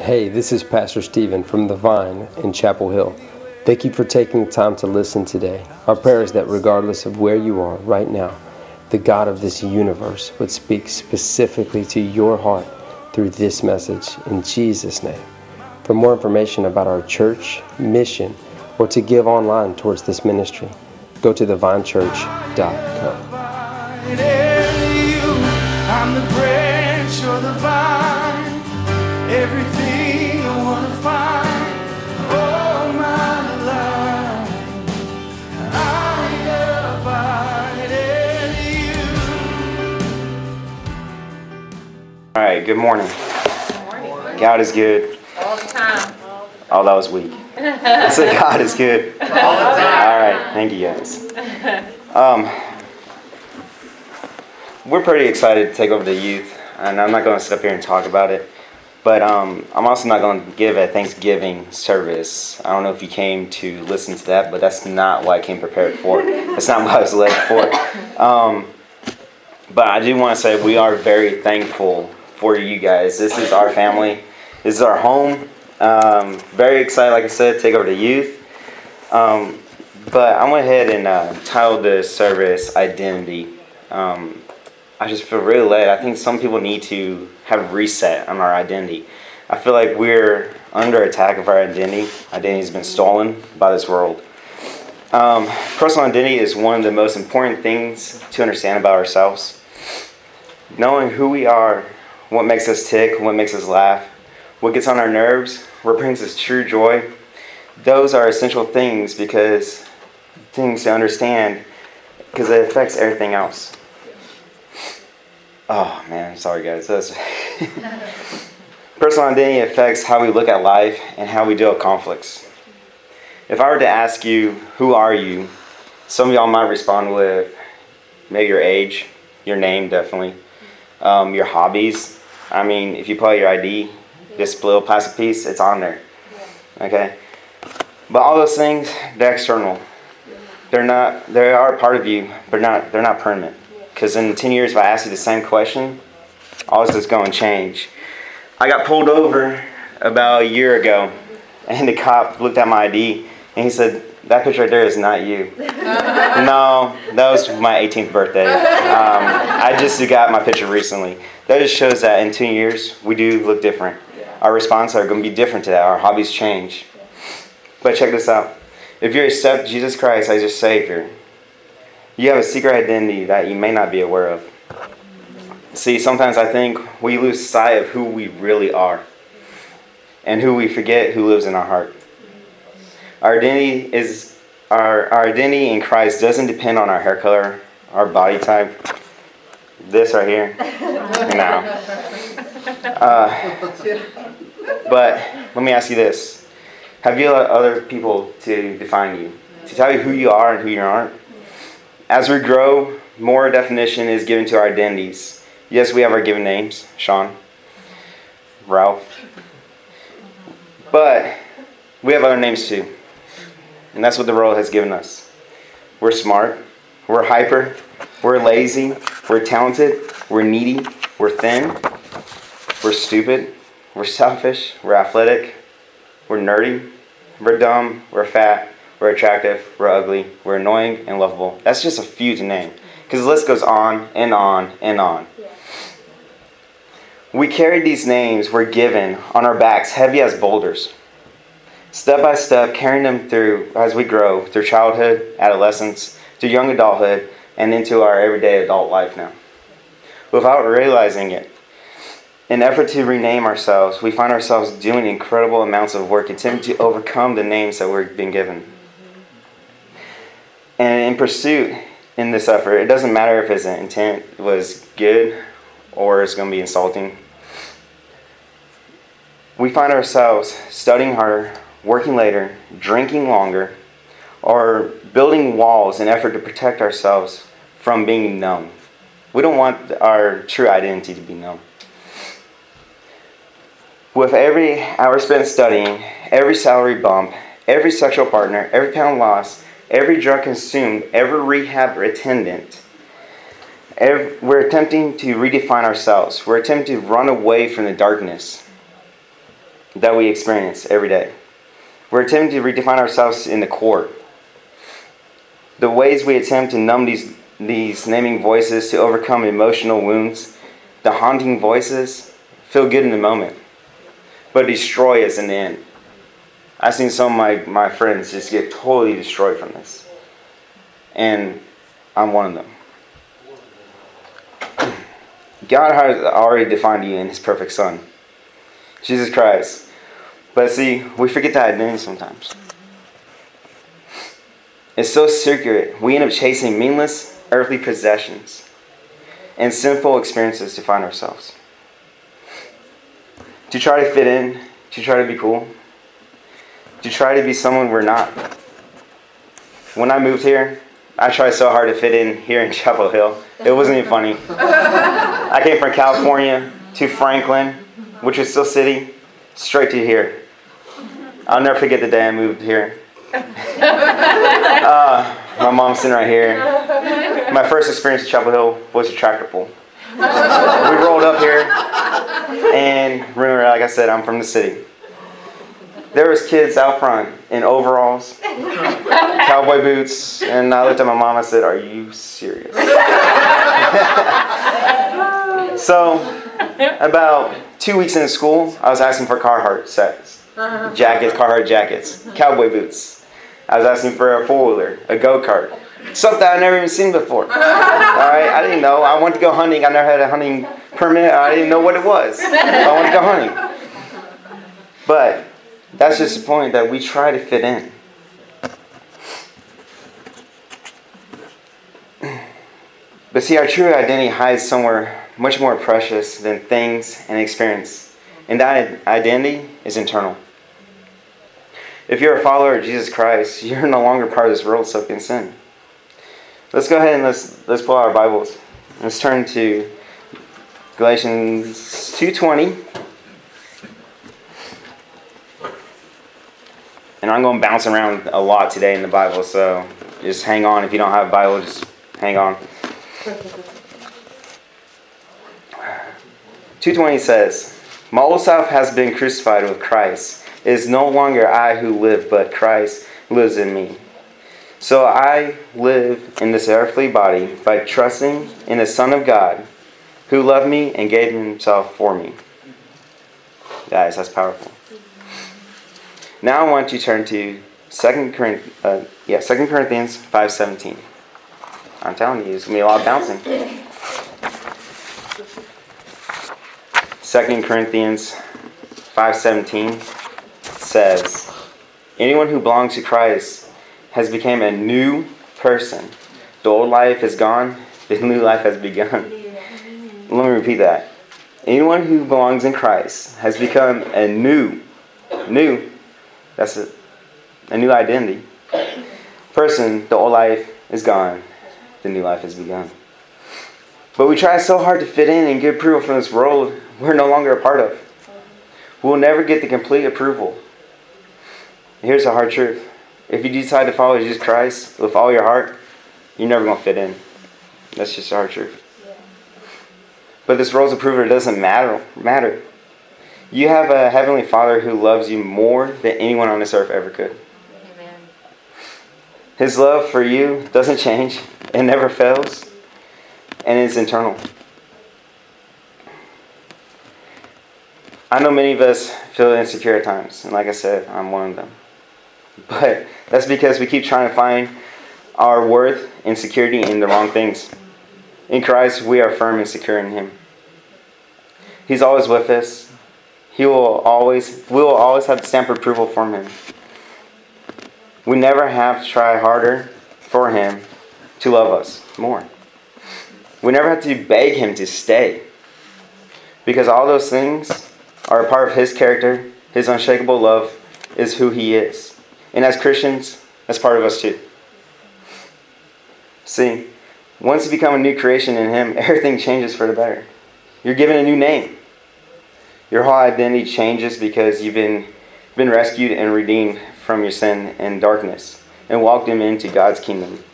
Hey, this is Pastor Stephen from The Vine in Chapel Hill. Thank you for taking the time to listen today. Our prayer is that regardless of where you are right now, the God of this universe would speak specifically to your heart through this message in Jesus' name. For more information about our church, mission, or to give online towards this ministry, go to thevinechurch.com. right, good morning. Good morning. God is good. All the time. Oh, that was weak. I said God is good. All the time. All right, thank you guys. Um, we're pretty excited to take over the youth, and I'm not going to sit up here and talk about it. But um, I'm also not going to give a Thanksgiving service. I don't know if you came to listen to that, but that's not what I came prepared for. That's not what I was led for. Um, but I do want to say we are very thankful for you guys. This is our family. This is our home. Um, very excited, like I said, take over the youth. Um, but I went ahead and uh, titled the service "Identity." Um, I just feel really led. I think some people need to have reset on our identity. I feel like we're under attack of our identity. Identity has been stolen by this world. Um, personal identity is one of the most important things to understand about ourselves. Knowing who we are, what makes us tick, what makes us laugh, what gets on our nerves, what brings us true joy, those are essential things because things to understand because it affects everything else. Oh man, sorry guys. That's Personal identity affects how we look at life and how we deal with conflicts. If I were to ask you, who are you? Some of y'all might respond with maybe your age, your name, definitely, um, your hobbies. I mean, if you pull out your ID, this little plastic piece, it's on there. Okay? But all those things, they're external. They're not, they are part of you, but not, they're not permanent. Because in 10 years, if I ask you the same question, all this is going to change. I got pulled over about a year ago, and the cop looked at my ID, and he said, That picture right there is not you. no, that was my 18th birthday. Um, I just got my picture recently. That just shows that in two years, we do look different. Our responses are going to be different to that. Our hobbies change. But check this out. If you accept Jesus Christ as your Savior, you have a secret identity that you may not be aware of. See, sometimes I think we lose sight of who we really are and who we forget who lives in our heart. Our identity is our, our identity in Christ doesn't depend on our hair color, our body type. This right here. no. Uh, but let me ask you this. Have you allowed other people to define you? To tell you who you are and who you aren't? As we grow, more definition is given to our identities. Yes, we have our given names Shawn, Ralph. But we have other names too. And that's what the world has given us. We're smart, we're hyper, we're lazy, we're talented, we're needy, we're thin, we're stupid, we're selfish, we're athletic, we're nerdy, we're dumb, we're fat, we're attractive, we're ugly, we're annoying and lovable. That's just a few to name. Because the list goes on and on and on. We carry these names we're given on our backs heavy as boulders. Step by step, carrying them through as we grow, through childhood, adolescence, to young adulthood, and into our everyday adult life now. Without realizing it, in effort to rename ourselves, we find ourselves doing incredible amounts of work attempting to overcome the names that we've been given. And in pursuit, in this effort, it doesn't matter if his intent was good or it's going to be insulting. We find ourselves studying harder, working later, drinking longer, or building walls in effort to protect ourselves from being known. We don't want our true identity to be known. With every hour spent studying, every salary bump, every sexual partner, every pound lost, every drug consumed, every rehab attendant. Every, we're attempting to redefine ourselves. We're attempting to run away from the darkness. that we experience every day. We're attempting to redefine ourselves in the court. The ways we attempt to numb these, these naming voices to overcome emotional wounds, the haunting voices, feel good in the moment, but destroy us in the end. I've seen some of my, my friends just get totally destroyed from this. And I'm one of them. God has already defined you in His perfect Son, Jesus Christ. But see, we forget that identity sometimes. It's so circular. We end up chasing meaningless earthly possessions and sinful experiences to find ourselves. To try to fit in, to try to be cool, to try to be someone we're not. When I moved here, I tried so hard to fit in here in Chapel Hill. It wasn't even funny. I came from California to Franklin, which is still city, straight to here. I'll never forget the day I moved here. Uh, my mom's sitting right here. My first experience in Chapel Hill was a tractor pull. we rolled up here, and remember, like I said, I'm from the city. There was kids out front in overalls, cowboy boots, and I looked at my mom. I said, "Are you serious?" so, about two weeks into school, I was asking for Carhartt sets, Uh-huh. jackets, Carhartt jackets, uh-huh. cowboy boots. I was asking for a four wheeler, a go kart, something I'd never even seen before. All right, I didn't know. I wanted to go hunting. I never had a hunting permit. I didn't know what it was. I wanted to go hunting. But that's just the point that we try to fit in. But see, our true identity hides somewhere much more precious than things and experience. And that identity is internal. If you're a follower of Jesus Christ, you're no longer part of this world soaked in sin. Let's go ahead and let's let's pull out our Bibles. Let's turn to Galatians 2:20. And I'm going to bounce around a lot today in the Bible, so just hang on. If you don't have a Bible, just hang on. 220 says, self has been crucified with Christ. It is no longer I who live, but Christ lives in me. So I live in this earthly body by trusting in the Son of God who loved me and gave himself for me. Guys, that's powerful. Now I want you to turn to 2 Corinthians, uh, yeah, 2 Corinthians 5.17. I'm telling you, it's going to be a lot of bouncing. 2 Corinthians 5.17 says, Anyone who belongs to Christ has become a new person. The old life is gone, the new life has begun. Let me repeat that. Anyone who belongs in Christ has become a new, new, that's it, a new identity. Person, the old life is gone, the new life has begun. But we try so hard to fit in and get approval from this world we're no longer a part of. We'll never get the complete approval. Here's the hard truth. If you decide to follow Jesus Christ with all your heart, you're never going to fit in. That's just the hard truth. But this world's approval doesn't matter. Matter. You have a heavenly Father who loves you more than anyone on this earth ever could. Amen. His love for you doesn't change. It never fails. And it's internal. I know many of us feel insecure at times, and like I said, I'm one of them. But that's because we keep trying to find our worth and security in the wrong things. In Christ, we are firm and secure in Him. He's always with us. He will always, we will always have the stamp of approval from Him. We never have to try harder for Him to love us more. We never have to beg Him to stay. Because all those things are a part of His character. His unshakable love is who He is. And as Christians, that's part of us too. See, once you become a new creation in Him, everything changes for the better. You're given a new name. Your whole identity changes because you've been, been rescued and redeemed from your sin and darkness and walked him into God's kingdom.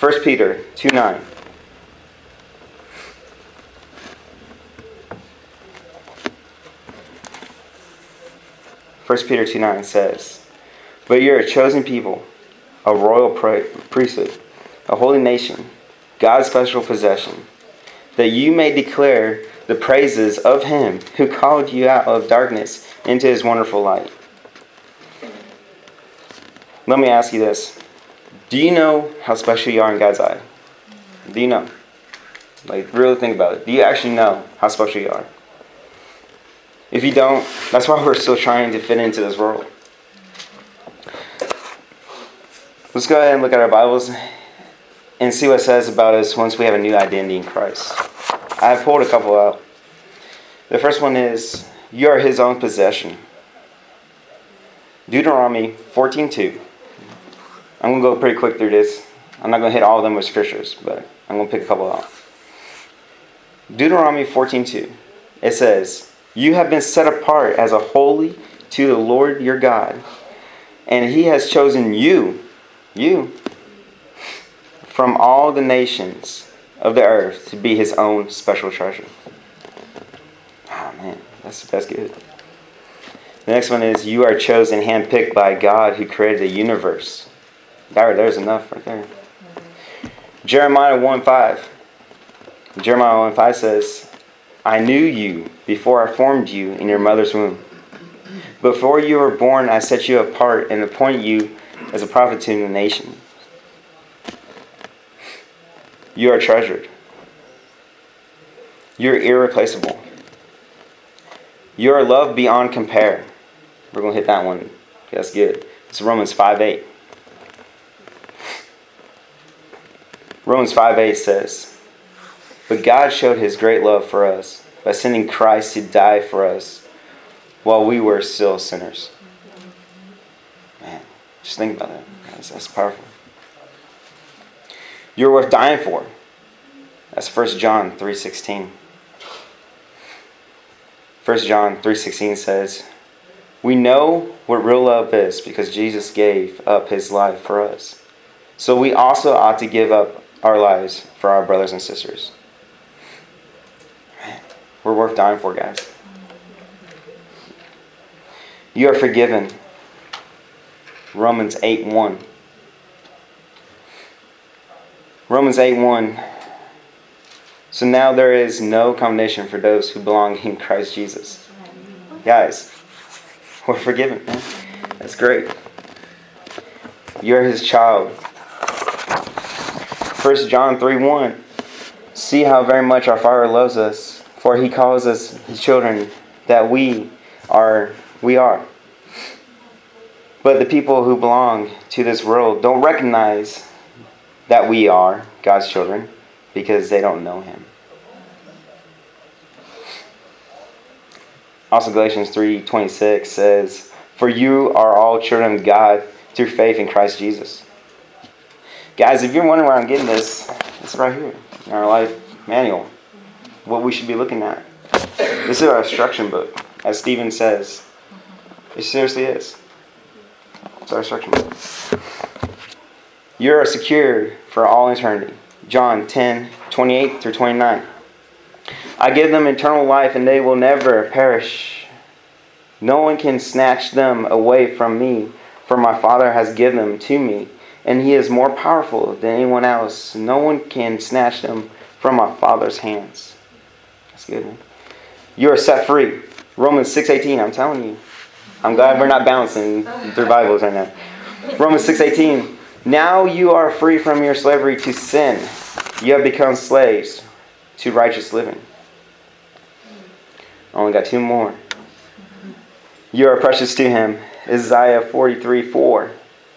1 Peter 2 9. 1 Peter 2 9 says, But you're a chosen people, a royal priesthood, a holy nation, God's special possession, that you may declare the praises of him who called you out of darkness into his wonderful light. Let me ask you this. Do you know how special you are in God's eye? Do you know? Like, really think about it. Do you actually know how special you are? If you don't, that's why we're still trying to fit into this world. Let's go ahead and look at our Bibles and see what it says about us once we have a new identity in Christ. I pulled a couple out. The first one is, You are his own possession. Deuteronomy 14.2. I'm going to go pretty quick through this. I'm not going to hit all of them with scriptures, but I'm going to pick a couple out. Deuteronomy 14.2. It says, You have been set apart as a holy to the Lord your God, and he has chosen you, you, from all the nations of the earth to be his own special treasure. Oh man, that's, that's good. The next one is You are chosen, handpicked by God who created the universe. There, there's enough right there. Jeremiah 1 5. Jeremiah 1 5 says, I knew you before I formed you in your mother's womb. Before you were born, I set you apart and appointed you as a prophet to the nation. You are treasured. You're irreplaceable. You are loved beyond compare. We're going to hit that one. That's good. It's Romans 5 8. Romans 5 8 says, But God showed his great love for us by sending Christ to die for us while we were still sinners. Man, just think about that. That's, that's powerful. You're worth dying for. That's 1 John 3.16. 1 John 3.16 says, We know what real love is because Jesus gave up his life for us. So we also ought to give up our lives for our brothers and sisters. Worth dying for, guys. You are forgiven. Romans 8 1. Romans 8 1. So now there is no condemnation for those who belong in Christ Jesus. Guys, we're forgiven. That's great. You're his child. 1 John 3 1. See how very much our Father loves us, for he calls us his children, that we are we are. But the people who belong to this world don't recognize that we are God's children because they don't know him. Also Galatians 3:26 says, "For you are all children of God through faith in Christ Jesus." Guys, if you're wondering where I'm getting this, it's right here in our life manual. What we should be looking at. This is our instruction book, as Stephen says. It seriously is. It's our instruction book. You are secured for all eternity. John 10, 28 through 29. I give them eternal life, and they will never perish. No one can snatch them away from me, for my Father has given them to me and he is more powerful than anyone else. No one can snatch them from my Father's hands. Good. You are set free. Romans 6.18, I'm telling you. I'm glad we're not bouncing through Bibles right now. Romans 6.18, now you are free from your slavery to sin. You have become slaves to righteous living. Only got two more. You are precious to him. Isaiah 43 4.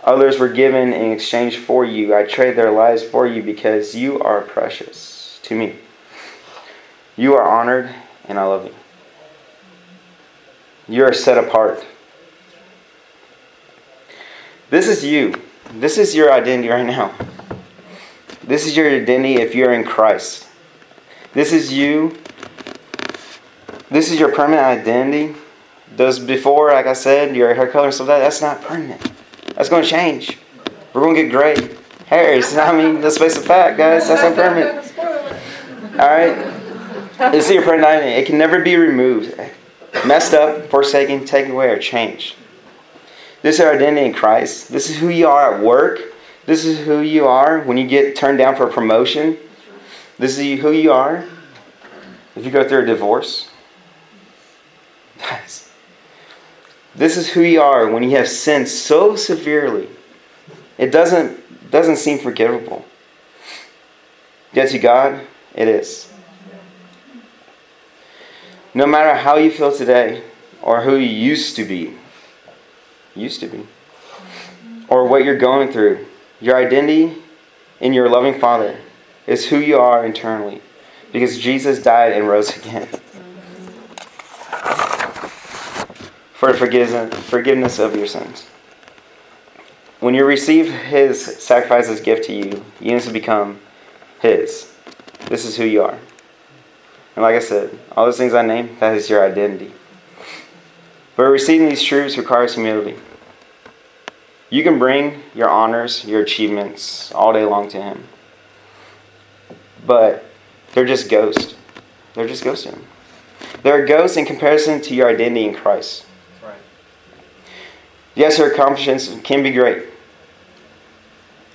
Others were given in exchange for you. I trade their lives for you because you are precious to me. You are honored, and I love you. You are set apart. This is you. This is your identity right now. This is your identity if you're in Christ. This is you. This is your permanent identity. Those before, like I said, your hair color and stuff like that, that's not permanent. That's going to change. We're going to get gray hairs. I mean, let's face the fact, guys. That's not permanent. All right? It's your permanent identity. It can never be removed. Messed up, forsaken, taken away, or changed. This is our identity in Christ. This is who you are at work. This is who you are when you get turned down for a promotion. This is who you are if you go through a divorce. Guys, this is who you are when you have sinned so severely. It doesn't, doesn't seem forgivable. Yet to God, it is. No matter how you feel today or who you used to be, used to be, or what you're going through, your identity in your loving Father is who you are internally because Jesus died and rose again. For forgiveness of your sins. When you receive His sacrifice as gift to you, you need to become His. This is who you are. And like I said, all those things I named, that is your identity. But receiving these truths requires humility. You can bring your honors, your achievements all day long to Him. But they're just ghosts. They're just ghosts to Him. They're ghosts in comparison to your identity in Christ. Right. Yes, your accomplishments can be great.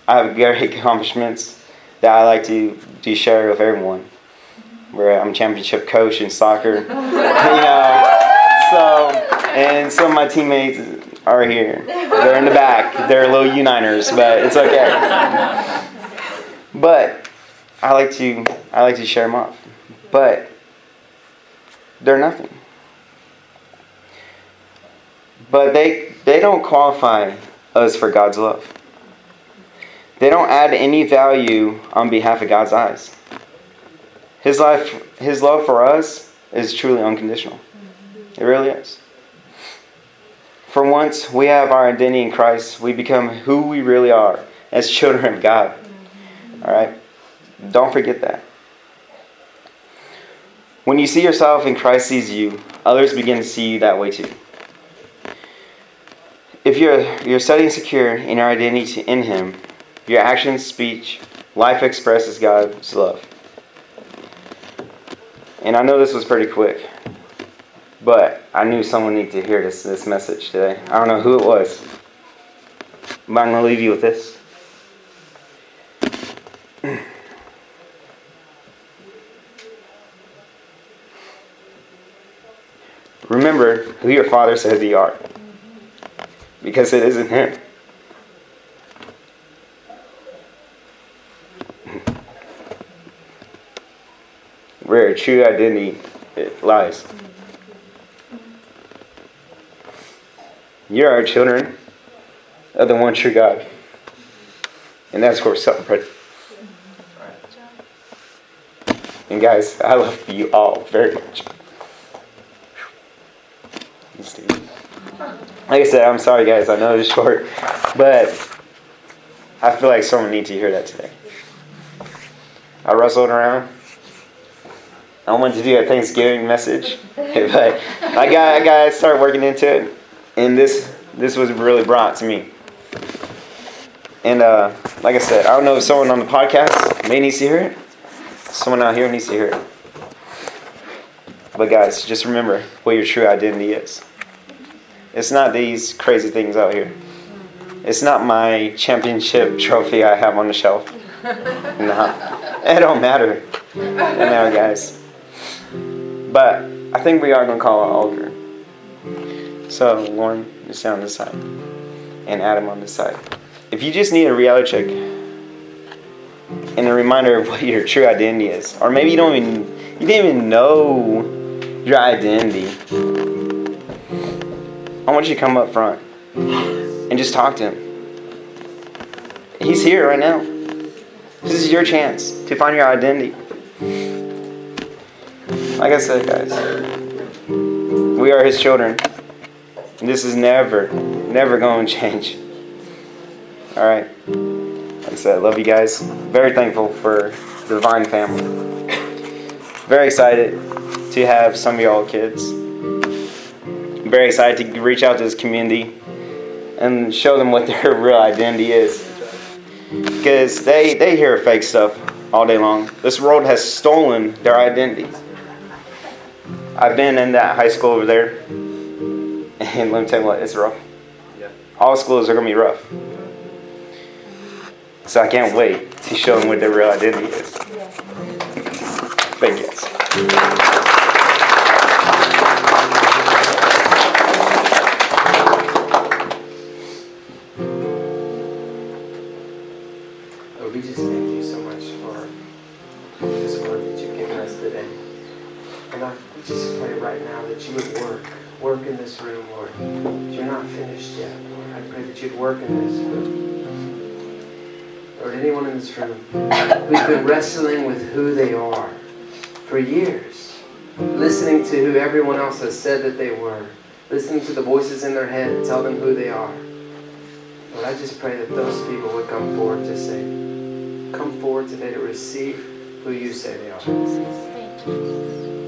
I have great accomplishments that I like to, to share with everyone. Where I'm championship coach in soccer. you know, uh, so, and some of my teammates are here. They're in the back. They're little U-Niners, but it's okay. But I like to I like to share them off. But they're nothing. But they they don't qualify us for God's love. They don't add any value on behalf of God's eyes. His life his love for us is truly unconditional. Mm-hmm. It really is. For once we have our identity in Christ, we become who we really are as children of God. Mm-hmm. All right? Don't forget that. When you see yourself and Christ sees you, others begin to see you that way too. If you're, you're setting secure in your identity in Him, your actions, speech, life expresses God's love. And I know this was pretty quick, but I knew someone needed to hear this, this message today. I don't know who it was, but I'm going to leave you with this. Remember who your father says you are, because it isn't him. True identity lies. You are our children of the one true God. And that's where something And guys, I love you all very much. Like I said, I'm sorry guys, I know it's short, but I feel like someone needs to hear that today. I wrestled around. I wanted to do a Thanksgiving message, but I got I got to start working into it and this this was really brought to me. And uh, like I said, I don't know if someone on the podcast may need to hear it. Someone out here needs to hear it. But guys, just remember what your true identity is. It's not these crazy things out here. It's not my championship trophy I have on the shelf. no, it don't matter. It don't matter, guys. But I think we are gonna call an altar. So Lauren is down this side, and Adam on this side. If you just need a reality check and a reminder of what your true identity is, or maybe you don't even you didn't even know your identity, I want you to come up front and just talk to him. He's here right now. This is your chance to find your identity. Like I said, guys, we are his children. And This is never, never going to change. All right. Like I said, love you guys. Very thankful for the Vine family. Very excited to have some of y'all kids. Very excited to reach out to this community and show them what their real identity is. Because they, they hear fake stuff all day long. This world has stolen their identity. I've been in that high school over there and let me tell you what, it's rough. Yeah. all schools are going to be rough. So I can't wait to show them what their real identity is. Thank you. Lord, we just thank you so much for this word that you've given us today. And I we just pray right now that you would work, work in this room, Lord. You're not finished yet, Lord. I pray that you'd work in this room. Lord, anyone in this room who's been wrestling with who they are for years, listening to who everyone else has said that they were, listening to the voices in their head tell them who they are. Lord, I just pray that those people would come forward to say, come forward today to receive who you say they are. Thank you.